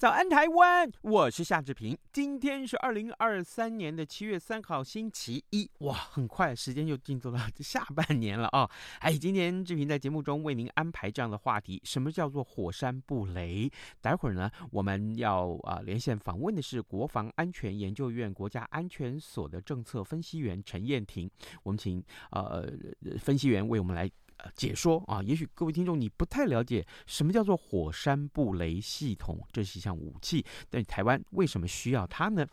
早安，台湾！我是夏志平。今天是二零二三年的七月三号，星期一。哇，很快时间就进入了下半年了啊！哎，今天志平在节目中为您安排这样的话题：什么叫做火山布雷？待会儿呢，我们要啊、连线访问的是国防安全研究院国家安全所的政策分析员陈彦廷。我们请呃分析员为我们来。解说啊，也许各位听众你不太了解什么叫做火山布雷系统，这是一项武器，但台湾为什么需要它呢？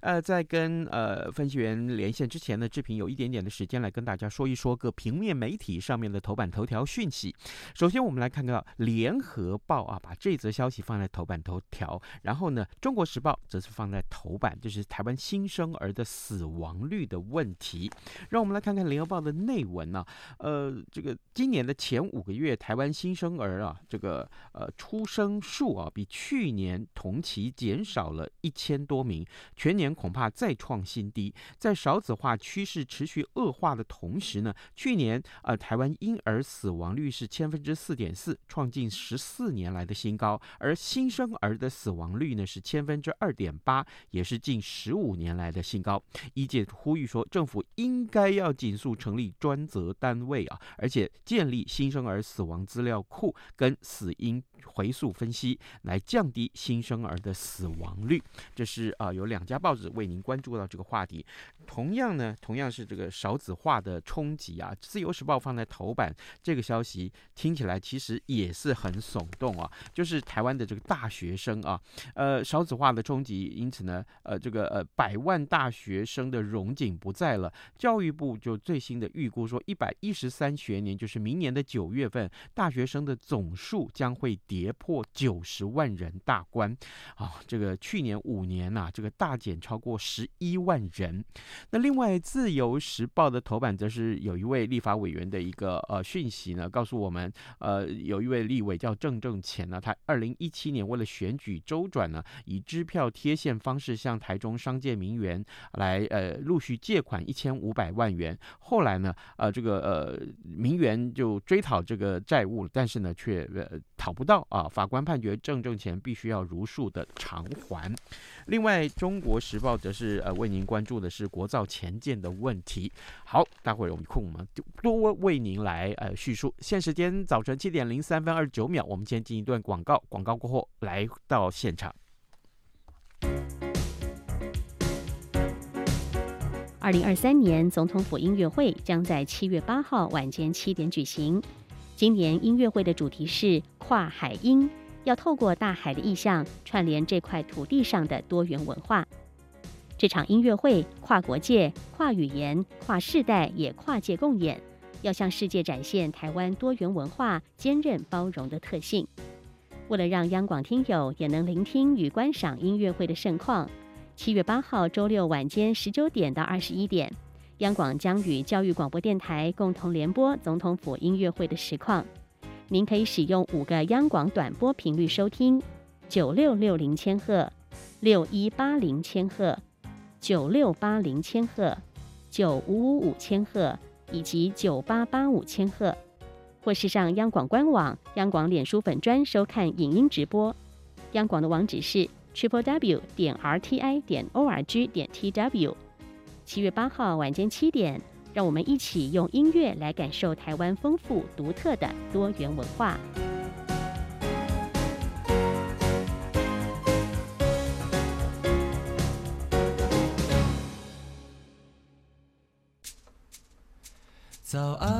呃，在跟呃分析员连线之前呢，志平有一点点的时间来跟大家说一说各平面媒体上面的头版头条讯息。首先，我们来看到联合报啊，把这则消息放在头版头条，然后呢，中国时报则是放在头版，就是台湾新生儿的死亡率的问题。让我们来看看联合报的内文呢、呃，这个。今年的前五个月，台湾新生儿啊，这个呃出生数啊，比去年同期减少了一千多名，全年恐怕再创新低。在少子化趋势持续恶化的同时呢，去年呃台湾婴儿死亡率是千分之四点四，创近十四年来的新高，而新生儿的死亡率呢是千分之二点八，也是近十五年来的新高。医界呼吁说，政府应该要尽速成立专责单位啊，而且。建立新生儿死亡资料库跟死因回溯分析，来降低新生儿的死亡率。这是啊、有两家报纸为您关注到这个话题。同样呢，同样是这个少子化的冲击啊，《自由时报》放在头版，这个消息听起来其实也是很耸动啊。就是台湾的这个大学生啊，呃，少子化的冲击，因此呢，呃，这个呃，百万大学生的荣景不在了。教育部就最新的预估说，一百一十三学年就是明年的九月份，大学生的总数将会跌破九十万人大关啊。这个去年五年呐、啊，这个大减超过十一万人。那另外，《自由时报》的头版则是有一位立法委员的一个呃讯息呢，告诉我们，呃，有一位立委叫郑正前呢，他二零一七年为了选举周转呢，以支票贴现方式向台中商界名媛来呃陆续借款一千五百万元，后来呢，呃这个呃名媛就追讨这个债务，但是呢却呃讨不到啊，法官判决郑正前必须要如数的偿还。另外，《中国时报》则是呃为您关注的是国造前舰的问题。好，待会儿我们空我们就多为您来呃叙述。现时间早晨七点零三分二十九秒，我们先进一段广告，广告过后来到现场。二零二三年总统府音乐会将在七月八号晚间七点举行。今年音乐会的主题是跨海音。要透过大海的意象串联这块土地上的多元文化。这场音乐会跨国界、跨语言、跨世代，也跨界共演，要向世界展现台湾多元文化坚韧包容的特性。为了让央广听友也能聆听与观赏音乐会的盛况，七月八号周六晚间十九点到二十一点，央广将与教育广播电台共同联播总统府音乐会的实况。您可以使用五个央广短波频率收听：九六六零千赫、六一八零千赫、九六八零千赫、九五五五千赫以及九八八五千赫，或是上央广官网、央广脸书粉专收看影音直播。央广的网址是 triple w 点 r t i 点 o r g 点 t w。七月八号晚间七点。让我们一起用音乐来感受台湾丰富独特的多元文化。早安，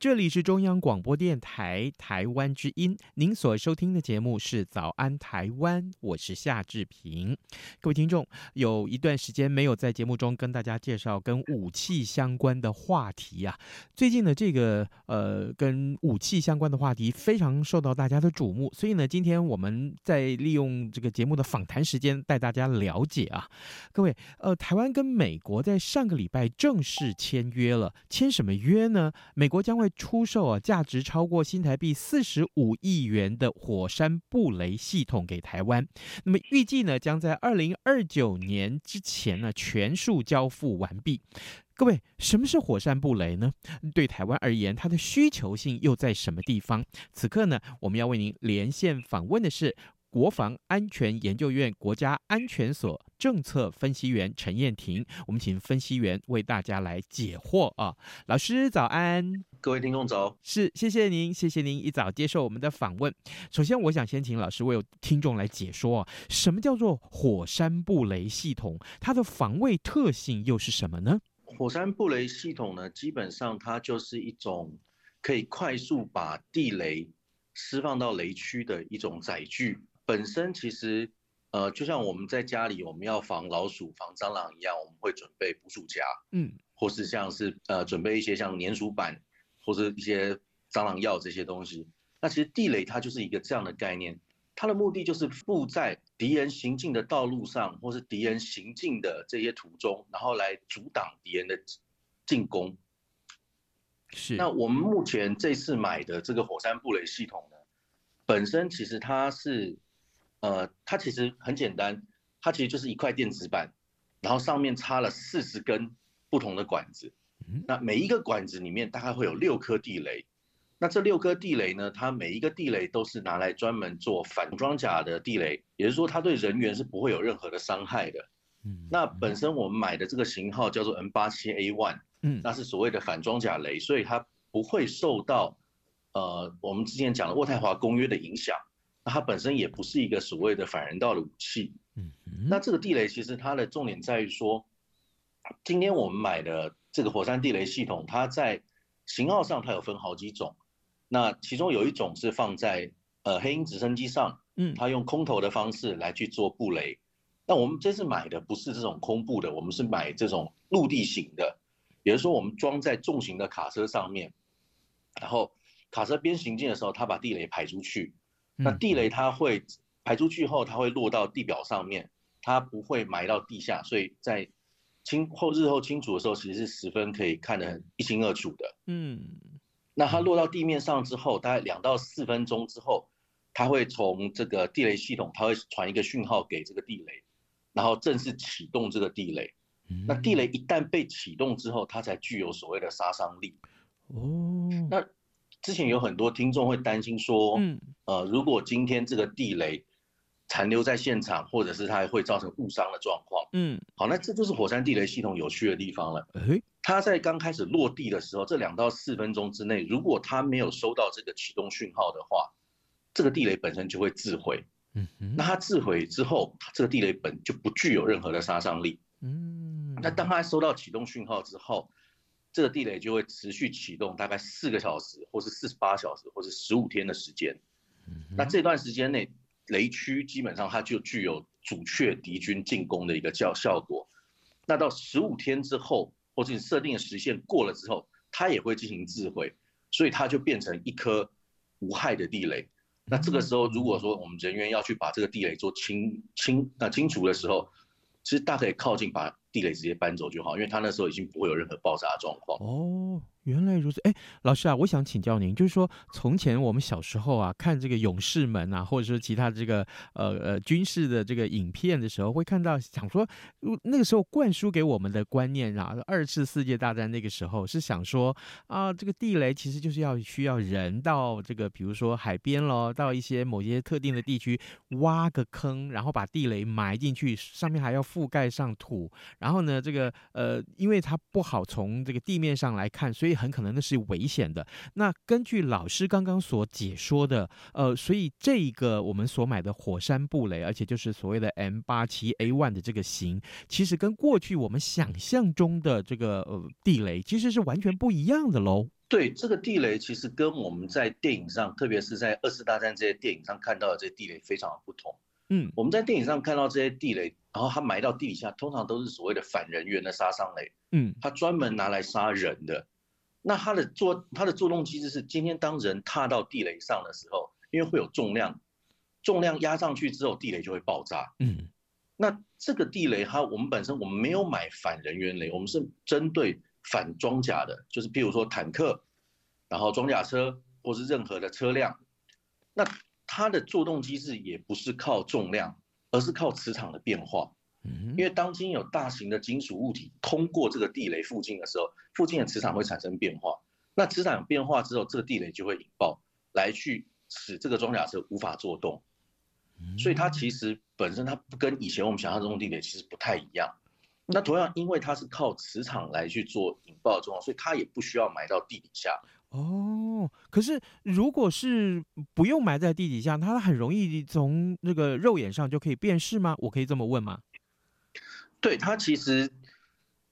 这里是中央广播电台台湾之音，您所收听的节目是《早安台湾》，我是夏志平。各位听众，有一段时间没有在节目中跟大家介绍跟武器相关的话题啊。最近的这个呃，跟武器相关的话题非常受到大家的瞩目，所以呢，今天我们在利用这个节目的访谈时间带大家了解啊。各位，呃，台湾跟美国在上个礼拜正式签约了，签什么约呢？美国将会出售啊，价值超过新台币四十五亿元的火山布雷系统给台湾。那么预计呢，将在二零二九年之前呢，全数交付完毕。各位，什么是火山布雷呢？对台湾而言，它的需求性又在什么地方？此刻呢，我们要为您连线访问的是。国防安全研究院国家安全所政策分析员陈燕婷，我们请分析员为大家来解惑啊。老师早安，各位听众早，是谢谢您，谢谢您一早接受我们的访问。首先，我想先请老师为听众来解说啊，什么叫做火山布雷系统？它的防卫特性又是什么呢？火山布雷系统呢，基本上它就是一种可以快速把地雷释放到雷区的一种载具。本身其实，呃，就像我们在家里我们要防老鼠、防蟑螂一样，我们会准备捕鼠夹，嗯，或是像是呃准备一些像粘鼠板，或者一些蟑螂药这些东西。那其实地雷它就是一个这样的概念，它的目的就是布在敌人行进的道路上，或是敌人行进的这些途中，然后来阻挡敌人的进攻。是。那我们目前这次买的这个火山布雷系统呢，本身其实它是。呃，它其实很简单，它其实就是一块电子板，然后上面插了四十根不同的管子，那每一个管子里面大概会有六颗地雷，那这六颗地雷呢，它每一个地雷都是拿来专门做反装甲的地雷，也就是说它对人员是不会有任何的伤害的。那本身我们买的这个型号叫做 M 八七 A one，嗯，那是所谓的反装甲雷，所以它不会受到呃我们之前讲的渥太华公约的影响。它本身也不是一个所谓的反人道的武器。嗯，那这个地雷其实它的重点在于说，今天我们买的这个火山地雷系统，它在型号上它有分好几种。那其中有一种是放在呃黑鹰直升机上，嗯，它用空投的方式来去做布雷。那我们这次买的不是这种空布的，我们是买这种陆地型的，也就是说我们装在重型的卡车上面，然后卡车边行进的时候，它把地雷排出去。那地雷它会排出去后，它会落到地表上面，它不会埋到地下，所以在清后日后清除的时候，其实是十分可以看得很一清二楚的。嗯，那它落到地面上之后，大概两到四分钟之后，它会从这个地雷系统，它会传一个讯号给这个地雷，然后正式启动这个地雷。那地雷一旦被启动之后，它才具有所谓的杀伤力。哦，那。之前有很多听众会担心说，嗯，呃，如果今天这个地雷残留在现场，或者是它会造成误伤的状况，嗯，好，那这就是火山地雷系统有趣的地方了。诶，它在刚开始落地的时候，这两到四分钟之内，如果它没有收到这个启动讯号的话，这个地雷本身就会自毁。嗯，那它自毁之后，这个地雷本就不具有任何的杀伤力。嗯，那当它收到启动讯号之后，这个地雷就会持续启动，大概四个小时，或是四十八小时，或是十五天的时间。那这段时间内，雷区基本上它就具有阻却敌军进攻的一个效效果。那到十五天之后，或是你设定的时限过了之后，它也会进行自毁，所以它就变成一颗无害的地雷。那这个时候，如果说我们人员要去把这个地雷做清清那清除的时候，其实大可以靠近把地雷直接搬走就好，因为它那时候已经不会有任何爆炸的状况。哦。原来如此，哎，老师啊，我想请教您，就是说，从前我们小时候啊，看这个勇士们啊，或者说其他这个呃呃军事的这个影片的时候，会看到想说，那个时候灌输给我们的观念啊，二次世界大战那个时候是想说啊，这个地雷其实就是要需要人到这个，比如说海边咯，到一些某些特定的地区挖个坑，然后把地雷埋进去，上面还要覆盖上土，然后呢，这个呃，因为它不好从这个地面上来看，所以很可能那是危险的。那根据老师刚刚所解说的，呃，所以这个我们所买的火山布雷，而且就是所谓的 M 八七 A one 的这个型，其实跟过去我们想象中的这个呃地雷其实是完全不一样的喽。对，这个地雷其实跟我们在电影上，特别是在二次大战这些电影上看到的这些地雷非常的不同。嗯，我们在电影上看到这些地雷，然后它埋到地底下，通常都是所谓的反人员的杀伤雷。嗯，它专门拿来杀人的。那它的作它的作动机制是，今天当人踏到地雷上的时候，因为会有重量，重量压上去之后，地雷就会爆炸。嗯，那这个地雷它我们本身我们没有买反人员雷，我们是针对。反装甲的，就是譬如说坦克，然后装甲车或是任何的车辆，那它的作动机制也不是靠重量，而是靠磁场的变化。因为当今有大型的金属物体通过这个地雷附近的时候，附近的磁场会产生变化。那磁场变化之后，这个地雷就会引爆，来去使这个装甲车无法作动。所以它其实本身它不跟以前我们想象中的地雷其实不太一样。那同样，因为它是靠磁场来去做引爆的状况，所以它也不需要埋到地底下。哦，可是如果是不用埋在地底下，它很容易从那个肉眼上就可以辨识吗？我可以这么问吗？对，它其实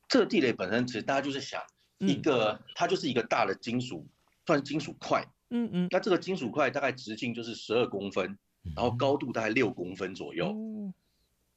这个地雷本身，其实大家就是想一个，嗯、它就是一个大的金属，算是金属块。嗯嗯。那这个金属块大概直径就是十二公分，然后高度大概六公分左右。嗯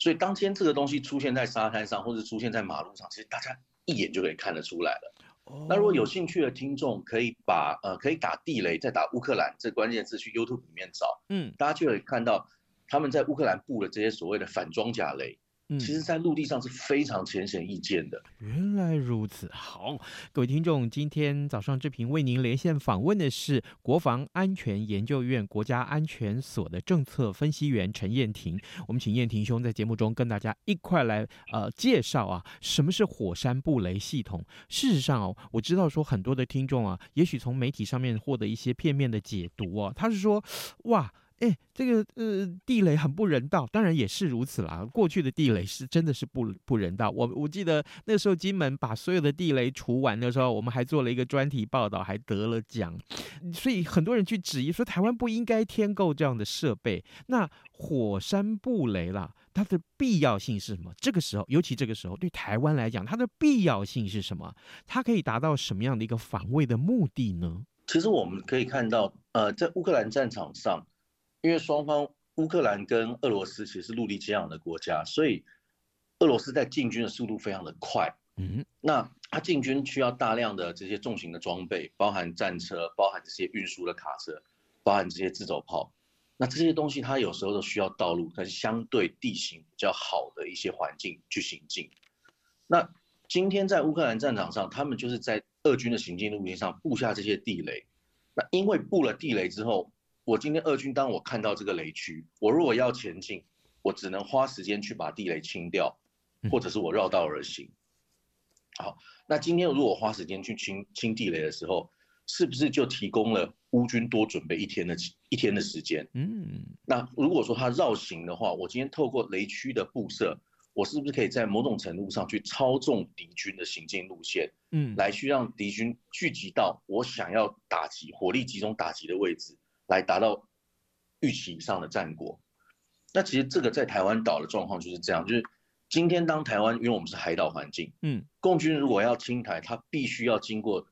所以当天这个东西出现在沙滩上，或者出现在马路上，其实大家一眼就可以看得出来了。Oh. 那如果有兴趣的听众，可以把呃可以打地雷，再打乌克兰这关键字去 YouTube 里面找，嗯，大家就可以看到他们在乌克兰布的这些所谓的反装甲雷。其实，在陆地上是非常浅显易见的。原来如此，好，各位听众，今天早上志平为您连线访问的是国防安全研究院国家安全所的政策分析员陈燕婷。我们请燕婷兄在节目中跟大家一块来呃介绍啊，什么是火山布雷系统。事实上哦，我知道说很多的听众啊，也许从媒体上面获得一些片面的解读哦，他是说，哇。哎，这个呃地雷很不人道，当然也是如此啦。过去的地雷是真的是不不人道。我我记得那时候金门把所有的地雷除完的时候，我们还做了一个专题报道，还得了奖。所以很多人去质疑说，台湾不应该添购这样的设备。那火山布雷啦，它的必要性是什么？这个时候，尤其这个时候，对台湾来讲，它的必要性是什么？它可以达到什么样的一个防卫的目的呢？其实我们可以看到，呃，在乌克兰战场上。因为双方乌克兰跟俄罗斯其实是陆地接壤的国家，所以俄罗斯在进军的速度非常的快。嗯，那他进军需要大量的这些重型的装备，包含战车，包含这些运输的卡车，包含这些自走炮。那这些东西它有时候都需要道路，但是相对地形比较好的一些环境去行进。那今天在乌克兰战场上，他们就是在俄军的行进路线上布下这些地雷。那因为布了地雷之后，我今天二军，当我看到这个雷区，我如果要前进，我只能花时间去把地雷清掉，或者是我绕道而行。好，那今天如果我花时间去清清地雷的时候，是不是就提供了乌军多准备一天的一天的时间？嗯，那如果说他绕行的话，我今天透过雷区的布设，我是不是可以在某种程度上去操纵敌军的行进路线？嗯，来去让敌军聚集到我想要打击、火力集中打击的位置。来达到预期以上的战果。那其实这个在台湾岛的状况就是这样，就是今天当台湾，因为我们是海岛环境，嗯，共军如果要侵台，他必须要经过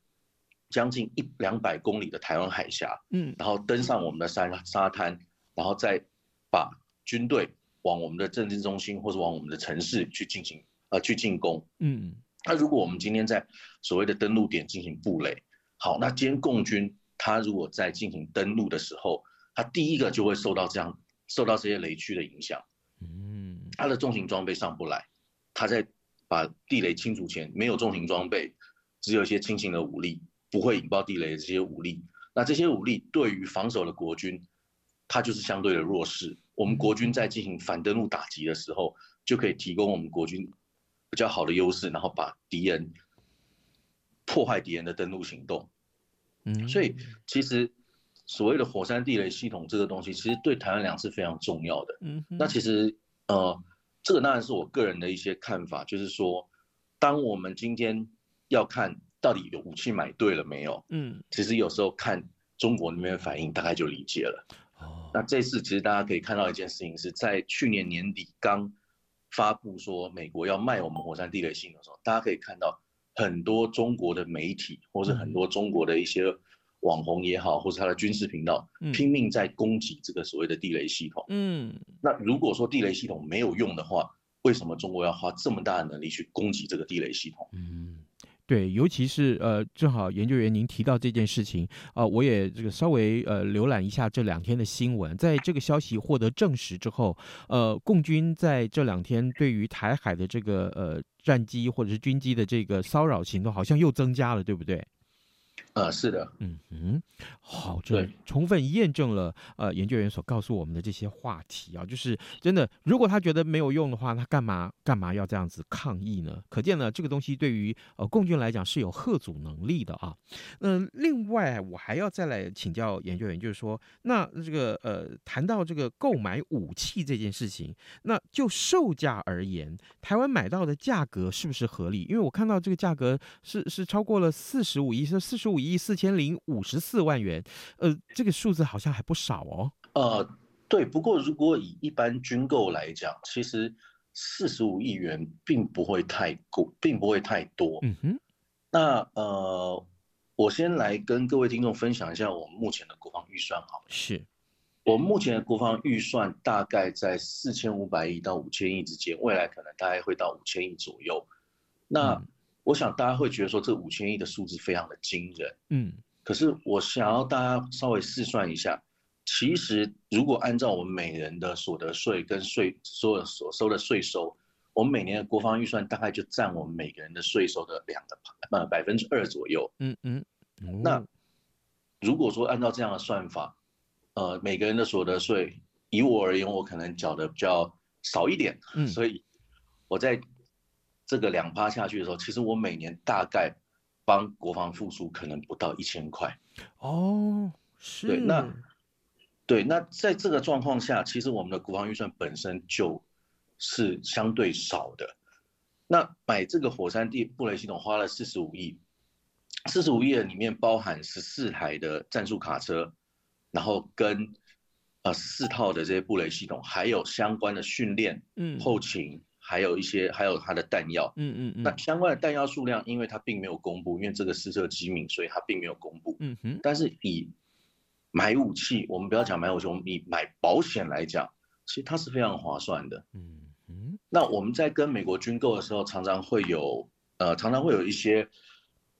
将近一两百公里的台湾海峡，嗯，然后登上我们的沙沙滩，然后再把军队往我们的政治中心或者往我们的城市去进行呃去进攻，嗯，那如果我们今天在所谓的登陆点进行布雷，好，那今天共军。他如果在进行登陆的时候，他第一个就会受到这样受到这些雷区的影响。嗯，他的重型装备上不来，他在把地雷清除前没有重型装备，只有一些轻型的武力，不会引爆地雷的这些武力。那这些武力对于防守的国军，它就是相对的弱势。我们国军在进行反登陆打击的时候，就可以提供我们国军比较好的优势，然后把敌人破坏敌人的登陆行动。所以其实所谓的火山地雷系统这个东西，其实对台湾来讲是非常重要的。嗯，那其实呃，这个当然是我个人的一些看法，就是说，当我们今天要看到底有武器买对了没有，嗯，其实有时候看中国那边的反应，大概就理解了。哦，那这次其实大家可以看到一件事情，是在去年年底刚发布说美国要卖我们火山地雷系统的时候，大家可以看到很多中国的媒体，或是很多中国的一些网红也好，或是他的军事频道，拼命在攻击这个所谓的地雷系统。嗯，那如果说地雷系统没有用的话，为什么中国要花这么大的能力去攻击这个地雷系统？嗯。对，尤其是呃，正好研究员您提到这件事情啊、呃，我也这个稍微呃浏览一下这两天的新闻，在这个消息获得证实之后，呃，共军在这两天对于台海的这个呃战机或者是军机的这个骚扰行动，好像又增加了，对不对？呃，是的，嗯嗯，好，这充分验证了呃研究员所告诉我们的这些话题啊，就是真的，如果他觉得没有用的话，他干嘛干嘛要这样子抗议呢？可见呢，这个东西对于呃共军来讲是有贺阻能力的啊。那、呃、另外我还要再来请教研究员，就是说，那这个呃谈到这个购买武器这件事情，那就售价而言，台湾买到的价格是不是合理？因为我看到这个价格是是超过了四十五亿，是四十五亿。亿四千零五十四万元，呃，这个数字好像还不少哦。呃，对，不过如果以一般军购来讲，其实四十五亿元并不会太过，并不会太多。嗯哼。那呃，我先来跟各位听众分享一下我们目前的国防预算好了。是，我们目前的国防预算大概在四千五百亿到五千亿之间，未来可能大概会到五千亿左右。那、嗯我想大家会觉得说这五千亿的数字非常的惊人，嗯，可是我想要大家稍微试算一下，其实如果按照我们每人的所得税跟税所有所收的税收，我们每年的国防预算大概就占我们每个人的税收的两个呃百分之二左右，嗯嗯，那如果说按照这样的算法，呃，每个人的所得税，以我而言，我可能缴的比较少一点，嗯，所以我在。这个两趴下去的时候，其实我每年大概帮国防付出可能不到一千块。哦，是。对，那对，那在这个状况下，其实我们的国防预算本身就是相对少的。那买这个火山地布雷系统花了四十五亿，四十五亿的里面包含十四台的战术卡车，然后跟呃四套的这些布雷系统，还有相关的训练、嗯，后勤。还有一些，还有它的弹药，嗯嗯嗯，那相关的弹药数量，因为它并没有公布，因为这个试射机密，所以它并没有公布。嗯哼，但是以买武器，我们不要讲买武器，我们以买保险来讲，其实它是非常划算的。嗯嗯，那我们在跟美国军购的时候，常常会有，呃，常常会有一些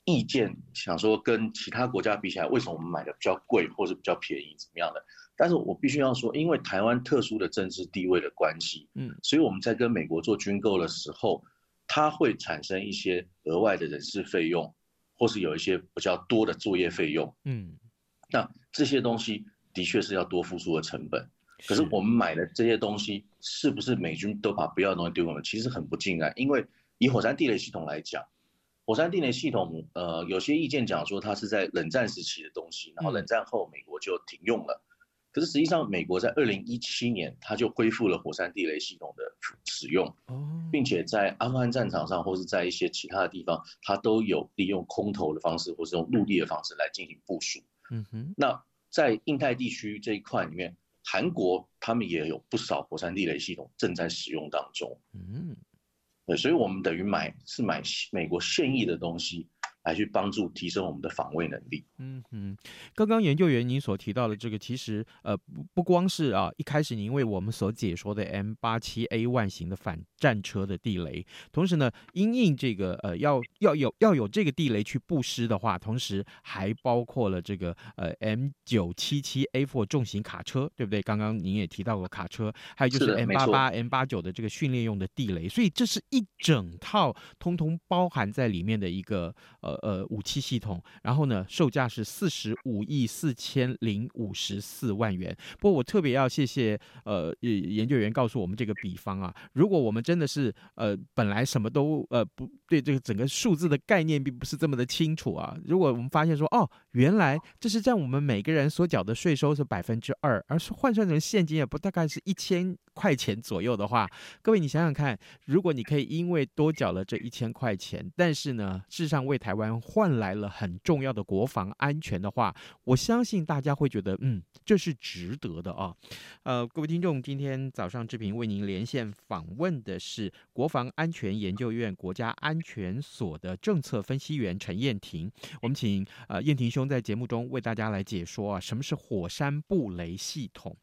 意见，想说跟其他国家比起来，为什么我们买的比较贵，或是比较便宜，怎么样的？但是我必须要说，因为台湾特殊的政治地位的关系，嗯，所以我们在跟美国做军购的时候，它会产生一些额外的人事费用，或是有一些比较多的作业费用，嗯，那这些东西的确是要多付出的成本。可是我们买的这些东西，是不是美军都把不要的东西丢给我们？其实很不尽然，因为以火山地雷系统来讲，火山地雷系统，呃，有些意见讲说它是在冷战时期的东西，然后冷战后美国就停用了。可是实际上，美国在二零一七年，它就恢复了火山地雷系统的使用，并且在阿富汗战场上，或是在一些其他的地方，它都有利用空投的方式，或是用陆地的方式来进行部署。嗯哼。那在印太地区这一块里面，韩国他们也有不少火山地雷系统正在使用当中。嗯，对，所以我们等于买是买美国现役的东西。来去帮助提升我们的防卫能力。嗯嗯，刚刚研究员您所提到的这个，其实呃不不光是啊一开始您为我们所解说的 M 八七 A 万型的反战车的地雷，同时呢，因应这个呃要要有要有这个地雷去布施的话，同时还包括了这个呃 M 九七七 A 重型卡车，对不对？刚刚您也提到过卡车，还有就是 M 八八 M 八九的这个训练用的地雷，所以这是一整套通通包含在里面的一个呃。呃，武器系统，然后呢，售价是四十五亿四千零五十四万元。不过我特别要谢谢呃研究员告诉我们这个比方啊，如果我们真的是呃本来什么都呃不对这个整个数字的概念并不是这么的清楚啊，如果我们发现说哦，原来这是占我们每个人所缴的税收是百分之二，而是换算成现金也不大概是一千块钱左右的话，各位你想想看，如果你可以因为多缴了这一千块钱，但是呢，事实上为台湾换来了很重要的国防安全的话，我相信大家会觉得，嗯，这是值得的啊。呃，各位听众，今天早上志平为您连线访问的是国防安全研究院国家安全所的政策分析员陈燕婷。我们请呃燕婷兄在节目中为大家来解说啊，什么是火山布雷系统。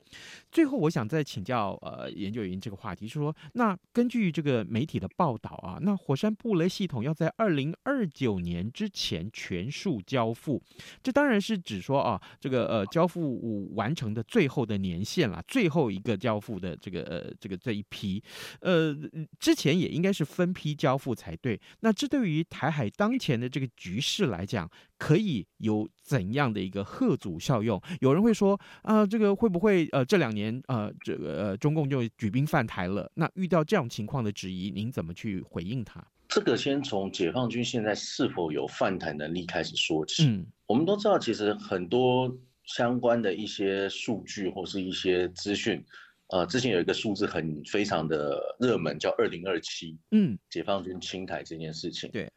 最后，我想再请教呃研究员这个话题，是说，那根据这个媒体的报道啊，那火山布雷系统要在二零二九年之前全数交付，这当然是指说啊，这个呃交付完成的最后的年限了，最后一个交付的这个呃这个这一批，呃之前也应该是分批交付才对。那这对于台海当前的这个局势来讲，可以有怎样的一个贺阻效用？有人会说啊、呃，这个会不会呃这两年呃这个呃中共就举兵犯台了？那遇到这样情况的质疑，您怎么去回应他？这个先从解放军现在是否有犯台能力开始说起。嗯，我们都知道，其实很多相关的一些数据或是一些资讯，呃，之前有一个数字很非常的热门，叫二零二七。嗯，解放军清台这件事情。对。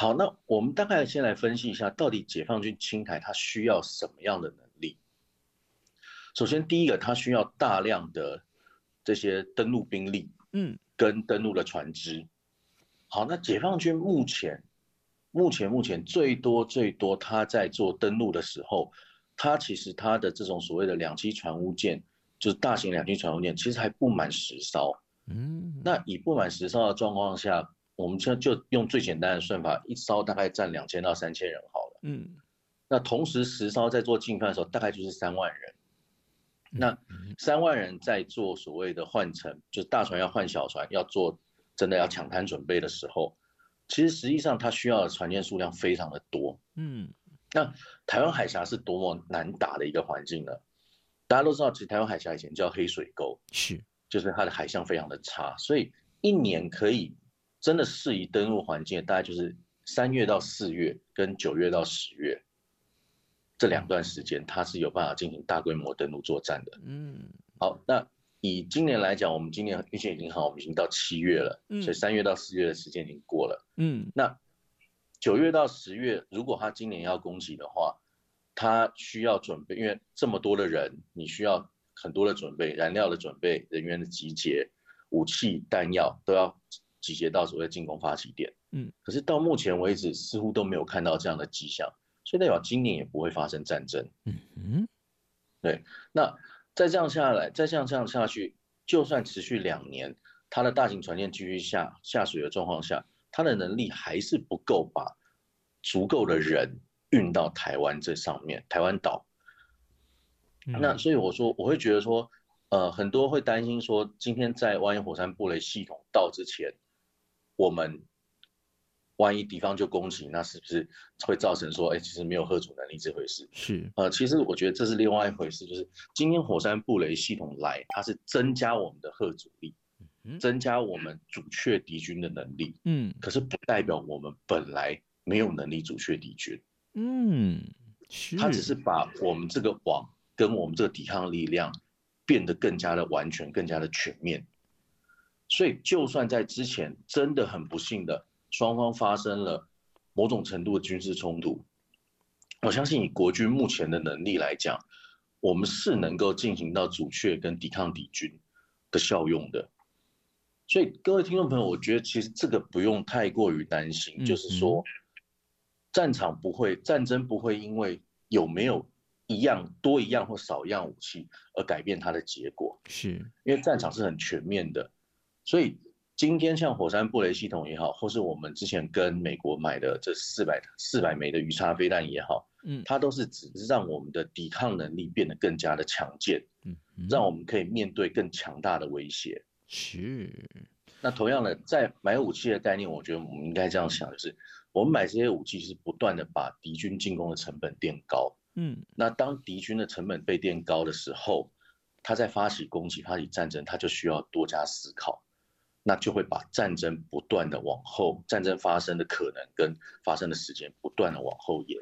好，那我们大概先来分析一下，到底解放军清台它需要什么样的能力？首先，第一个，它需要大量的这些登陆兵力，嗯，跟登陆的船只。好，那解放军目前，目前目前最多最多，他在做登陆的时候，他其实他的这种所谓的两栖船坞舰，就是大型两栖船坞舰，其实还不满十艘。嗯，那以不满十艘的状况下。我们现在就用最简单的算法，一艘大概占两千到三千人好了。嗯，那同时十艘在做进犯的时候，大概就是三万人。那三万人在做所谓的换乘，就是大船要换小船，要做真的要抢滩准备的时候，其实实际上它需要的船舰数量非常的多。嗯，那台湾海峡是多么难打的一个环境呢？大家都知道，其实台湾海峡以前叫黑水沟，是，就是它的海象非常的差，所以一年可以。真的适宜登陆环境，大概就是三月到四月跟九月到十月这两段时间，它是有办法进行大规模登陆作战的。嗯，好，那以今年来讲，我们今年运气已经好，我们已经到七月了，所以三月到四月的时间已经过了。嗯，那九月到十月，如果他今年要攻击的话，他需要准备，因为这么多的人，你需要很多的准备，燃料的准备，人员的集结，武器弹药都要。集结到所谓进攻发起点，嗯，可是到目前为止似乎都没有看到这样的迹象，所以代表今年也不会发生战争，嗯嗯，对。那再这样下来，再这样这样下去，就算持续两年，它的大型船舰继续下下水的状况下，它的能力还是不够把足够的人运到台湾这上面，台湾岛。那所以我说，我会觉得说，呃，很多会担心说，今天在万一火山布雷系统到之前。我们万一敌方就攻击，那是不是会造成说，哎，其实没有吓阻能力这回事？是，呃，其实我觉得这是另外一回事，就是今天火山布雷系统来，它是增加我们的吓阻力，增加我们阻却敌军的能力。嗯，可是不代表我们本来没有能力阻却敌军。嗯，是，它只是把我们这个网跟我们这个抵抗力量变得更加的完全，更加的全面。所以，就算在之前真的很不幸的双方发生了某种程度的军事冲突，我相信以国军目前的能力来讲，我们是能够进行到阻却跟抵抗敌军的效用的。所以，各位听众朋友，我觉得其实这个不用太过于担心，就是说，战场不会战争不会因为有没有一样多一样或少一样武器而改变它的结果，是因为战场是很全面的。所以今天像火山布雷系统也好，或是我们之前跟美国买的这四百四百枚的鱼叉飞弹也好，嗯，它都是只是让我们的抵抗能力变得更加的强健，嗯，让我们可以面对更强大的威胁。是。那同样的，在买武器的概念，我觉得我们应该这样想，就是我们买这些武器是不断的把敌军进攻的成本垫高，嗯，那当敌军的成本被垫高的时候，他在发起攻击、发起战争，他就需要多加思考。那就会把战争不断的往后，战争发生的可能跟发生的时间不断的往后延，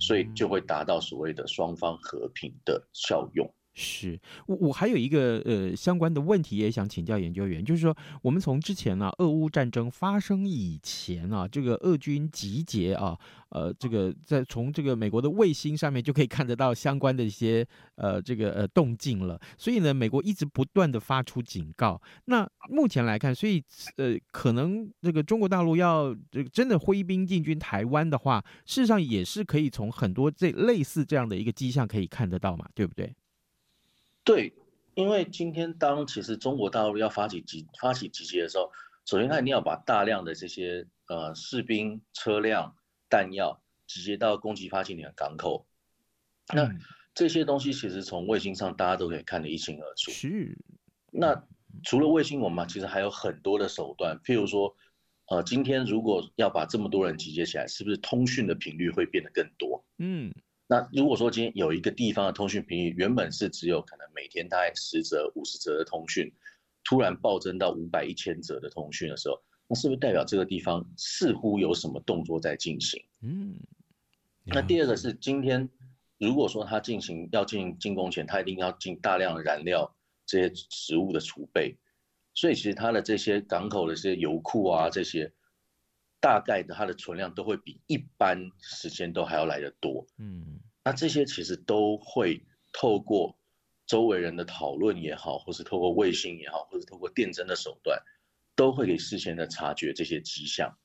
所以就会达到所谓的双方和平的效用。是我我还有一个呃相关的问题也想请教研究员，就是说我们从之前呢、啊，俄乌战争发生以前啊，这个俄军集结啊，呃，这个在从这个美国的卫星上面就可以看得到相关的一些呃这个呃动静了。所以呢，美国一直不断的发出警告。那目前来看，所以呃可能这个中国大陆要这个真的挥兵进军台湾的话，事实上也是可以从很多这类似这样的一个迹象可以看得到嘛，对不对？对，因为今天当其实中国大陆要发起集发起集结的时候，首先他一定要把大量的这些呃士兵、车辆、弹药集结到攻击发起点的港口。那这些东西其实从卫星上大家都可以看得一清二楚。是。那除了卫星，我们其实还有很多的手段，譬如说，呃，今天如果要把这么多人集结起来，是不是通讯的频率会变得更多？嗯。那如果说今天有一个地方的通讯频率原本是只有可能每天大概十折、五十折的通讯，突然暴增到五百、一千折的通讯的时候，那是不是代表这个地方似乎有什么动作在进行？嗯。那第二个是今天如果说他进行要进行进攻前，他一定要进大量的燃料这些食物的储备，所以其实他的这些港口的这些油库啊这些。大概的它的存量都会比一般时间都还要来得多，嗯，那这些其实都会透过周围人的讨论也好，或是透过卫星也好，或是透过电侦的手段，都会给事先的察觉这些迹象，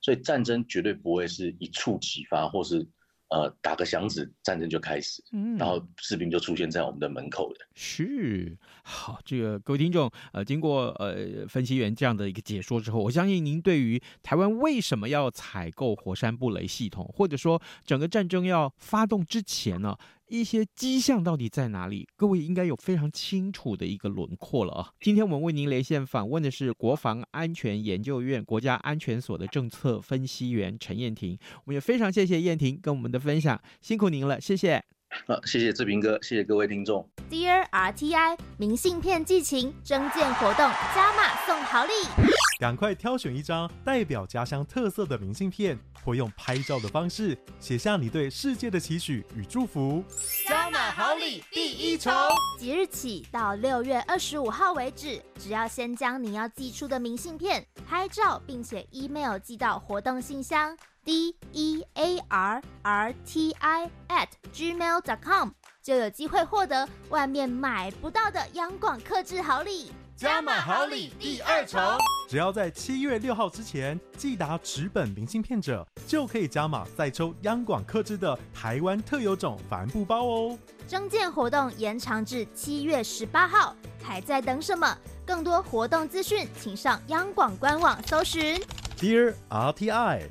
所以战争绝对不会是一触即发，或是。呃，打个响指，战争就开始，嗯，然后士兵就出现在我们的门口了。是，好，这个各位听众，呃，经过呃分析员这样的一个解说之后，我相信您对于台湾为什么要采购火山布雷系统，或者说整个战争要发动之前呢，一些迹象到底在哪里？各位应该有非常清楚的一个轮廓了啊！今天我们为您连线访问的是国防安全研究院国家安全所的政策分析员陈燕婷，我们也非常谢谢燕婷跟我们的分享，辛苦您了，谢谢。好，谢谢志平哥，谢谢各位听众。Dear RTI，明信片寄情征件活动加码送好礼，赶快挑选一张代表家乡特色的明信片，或用拍照的方式写下你对世界的期许与祝福。加码好礼第一重，即日起到六月二十五号为止，只要先将你要寄出的明信片拍照，并且 email 寄到活动信箱。D e a r r t i at gmail dot com 就有机会获得外面买不到的央广客制好礼，加码好礼第二重，只要在七月六号之前寄达纸本明信片者，就可以加码再抽央广客制的台湾特有种帆布包哦。征件活动延长至七月十八号，还在等什么？更多活动资讯，请上央广官网搜寻。Dear RTI。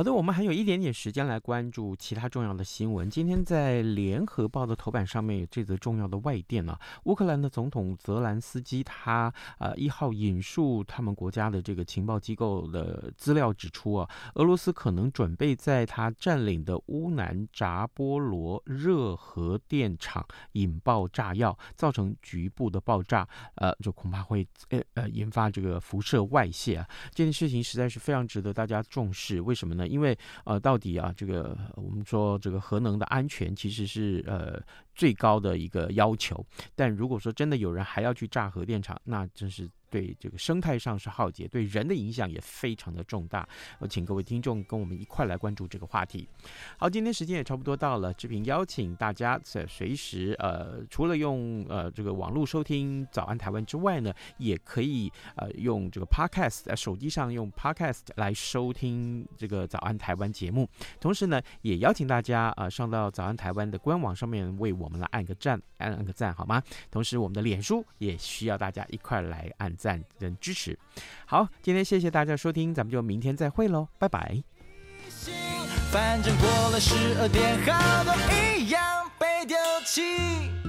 好的，我们还有一点点时间来关注其他重要的新闻。今天在《联合报》的头版上面有这则重要的外电呢、啊。乌克兰的总统泽兰斯基他呃一号引述他们国家的这个情报机构的资料指出啊，俄罗斯可能准备在他占领的乌南扎波罗热核电厂引爆炸药，造成局部的爆炸，呃，就恐怕会呃呃引发这个辐射外泄啊。这件事情实在是非常值得大家重视。为什么呢？因为呃，到底啊，这个我们说这个核能的安全其实是呃最高的一个要求，但如果说真的有人还要去炸核电厂，那真是。对这个生态上是浩劫，对人的影响也非常的重大。我请各位听众跟我们一块来关注这个话题。好，今天时间也差不多到了，志平邀请大家在随时呃，除了用呃这个网络收听《早安台湾》之外呢，也可以呃用这个 Podcast 在手机上用 Podcast 来收听这个《早安台湾》节目。同时呢，也邀请大家啊、呃、上到《早安台湾》的官网上面为我们来按个赞，按按个赞好吗？同时，我们的脸书也需要大家一块来按。赞跟支持，好，今天谢谢大家收听，咱们就明天再会喽，拜拜。反正过了十二点，好多一样被丢弃。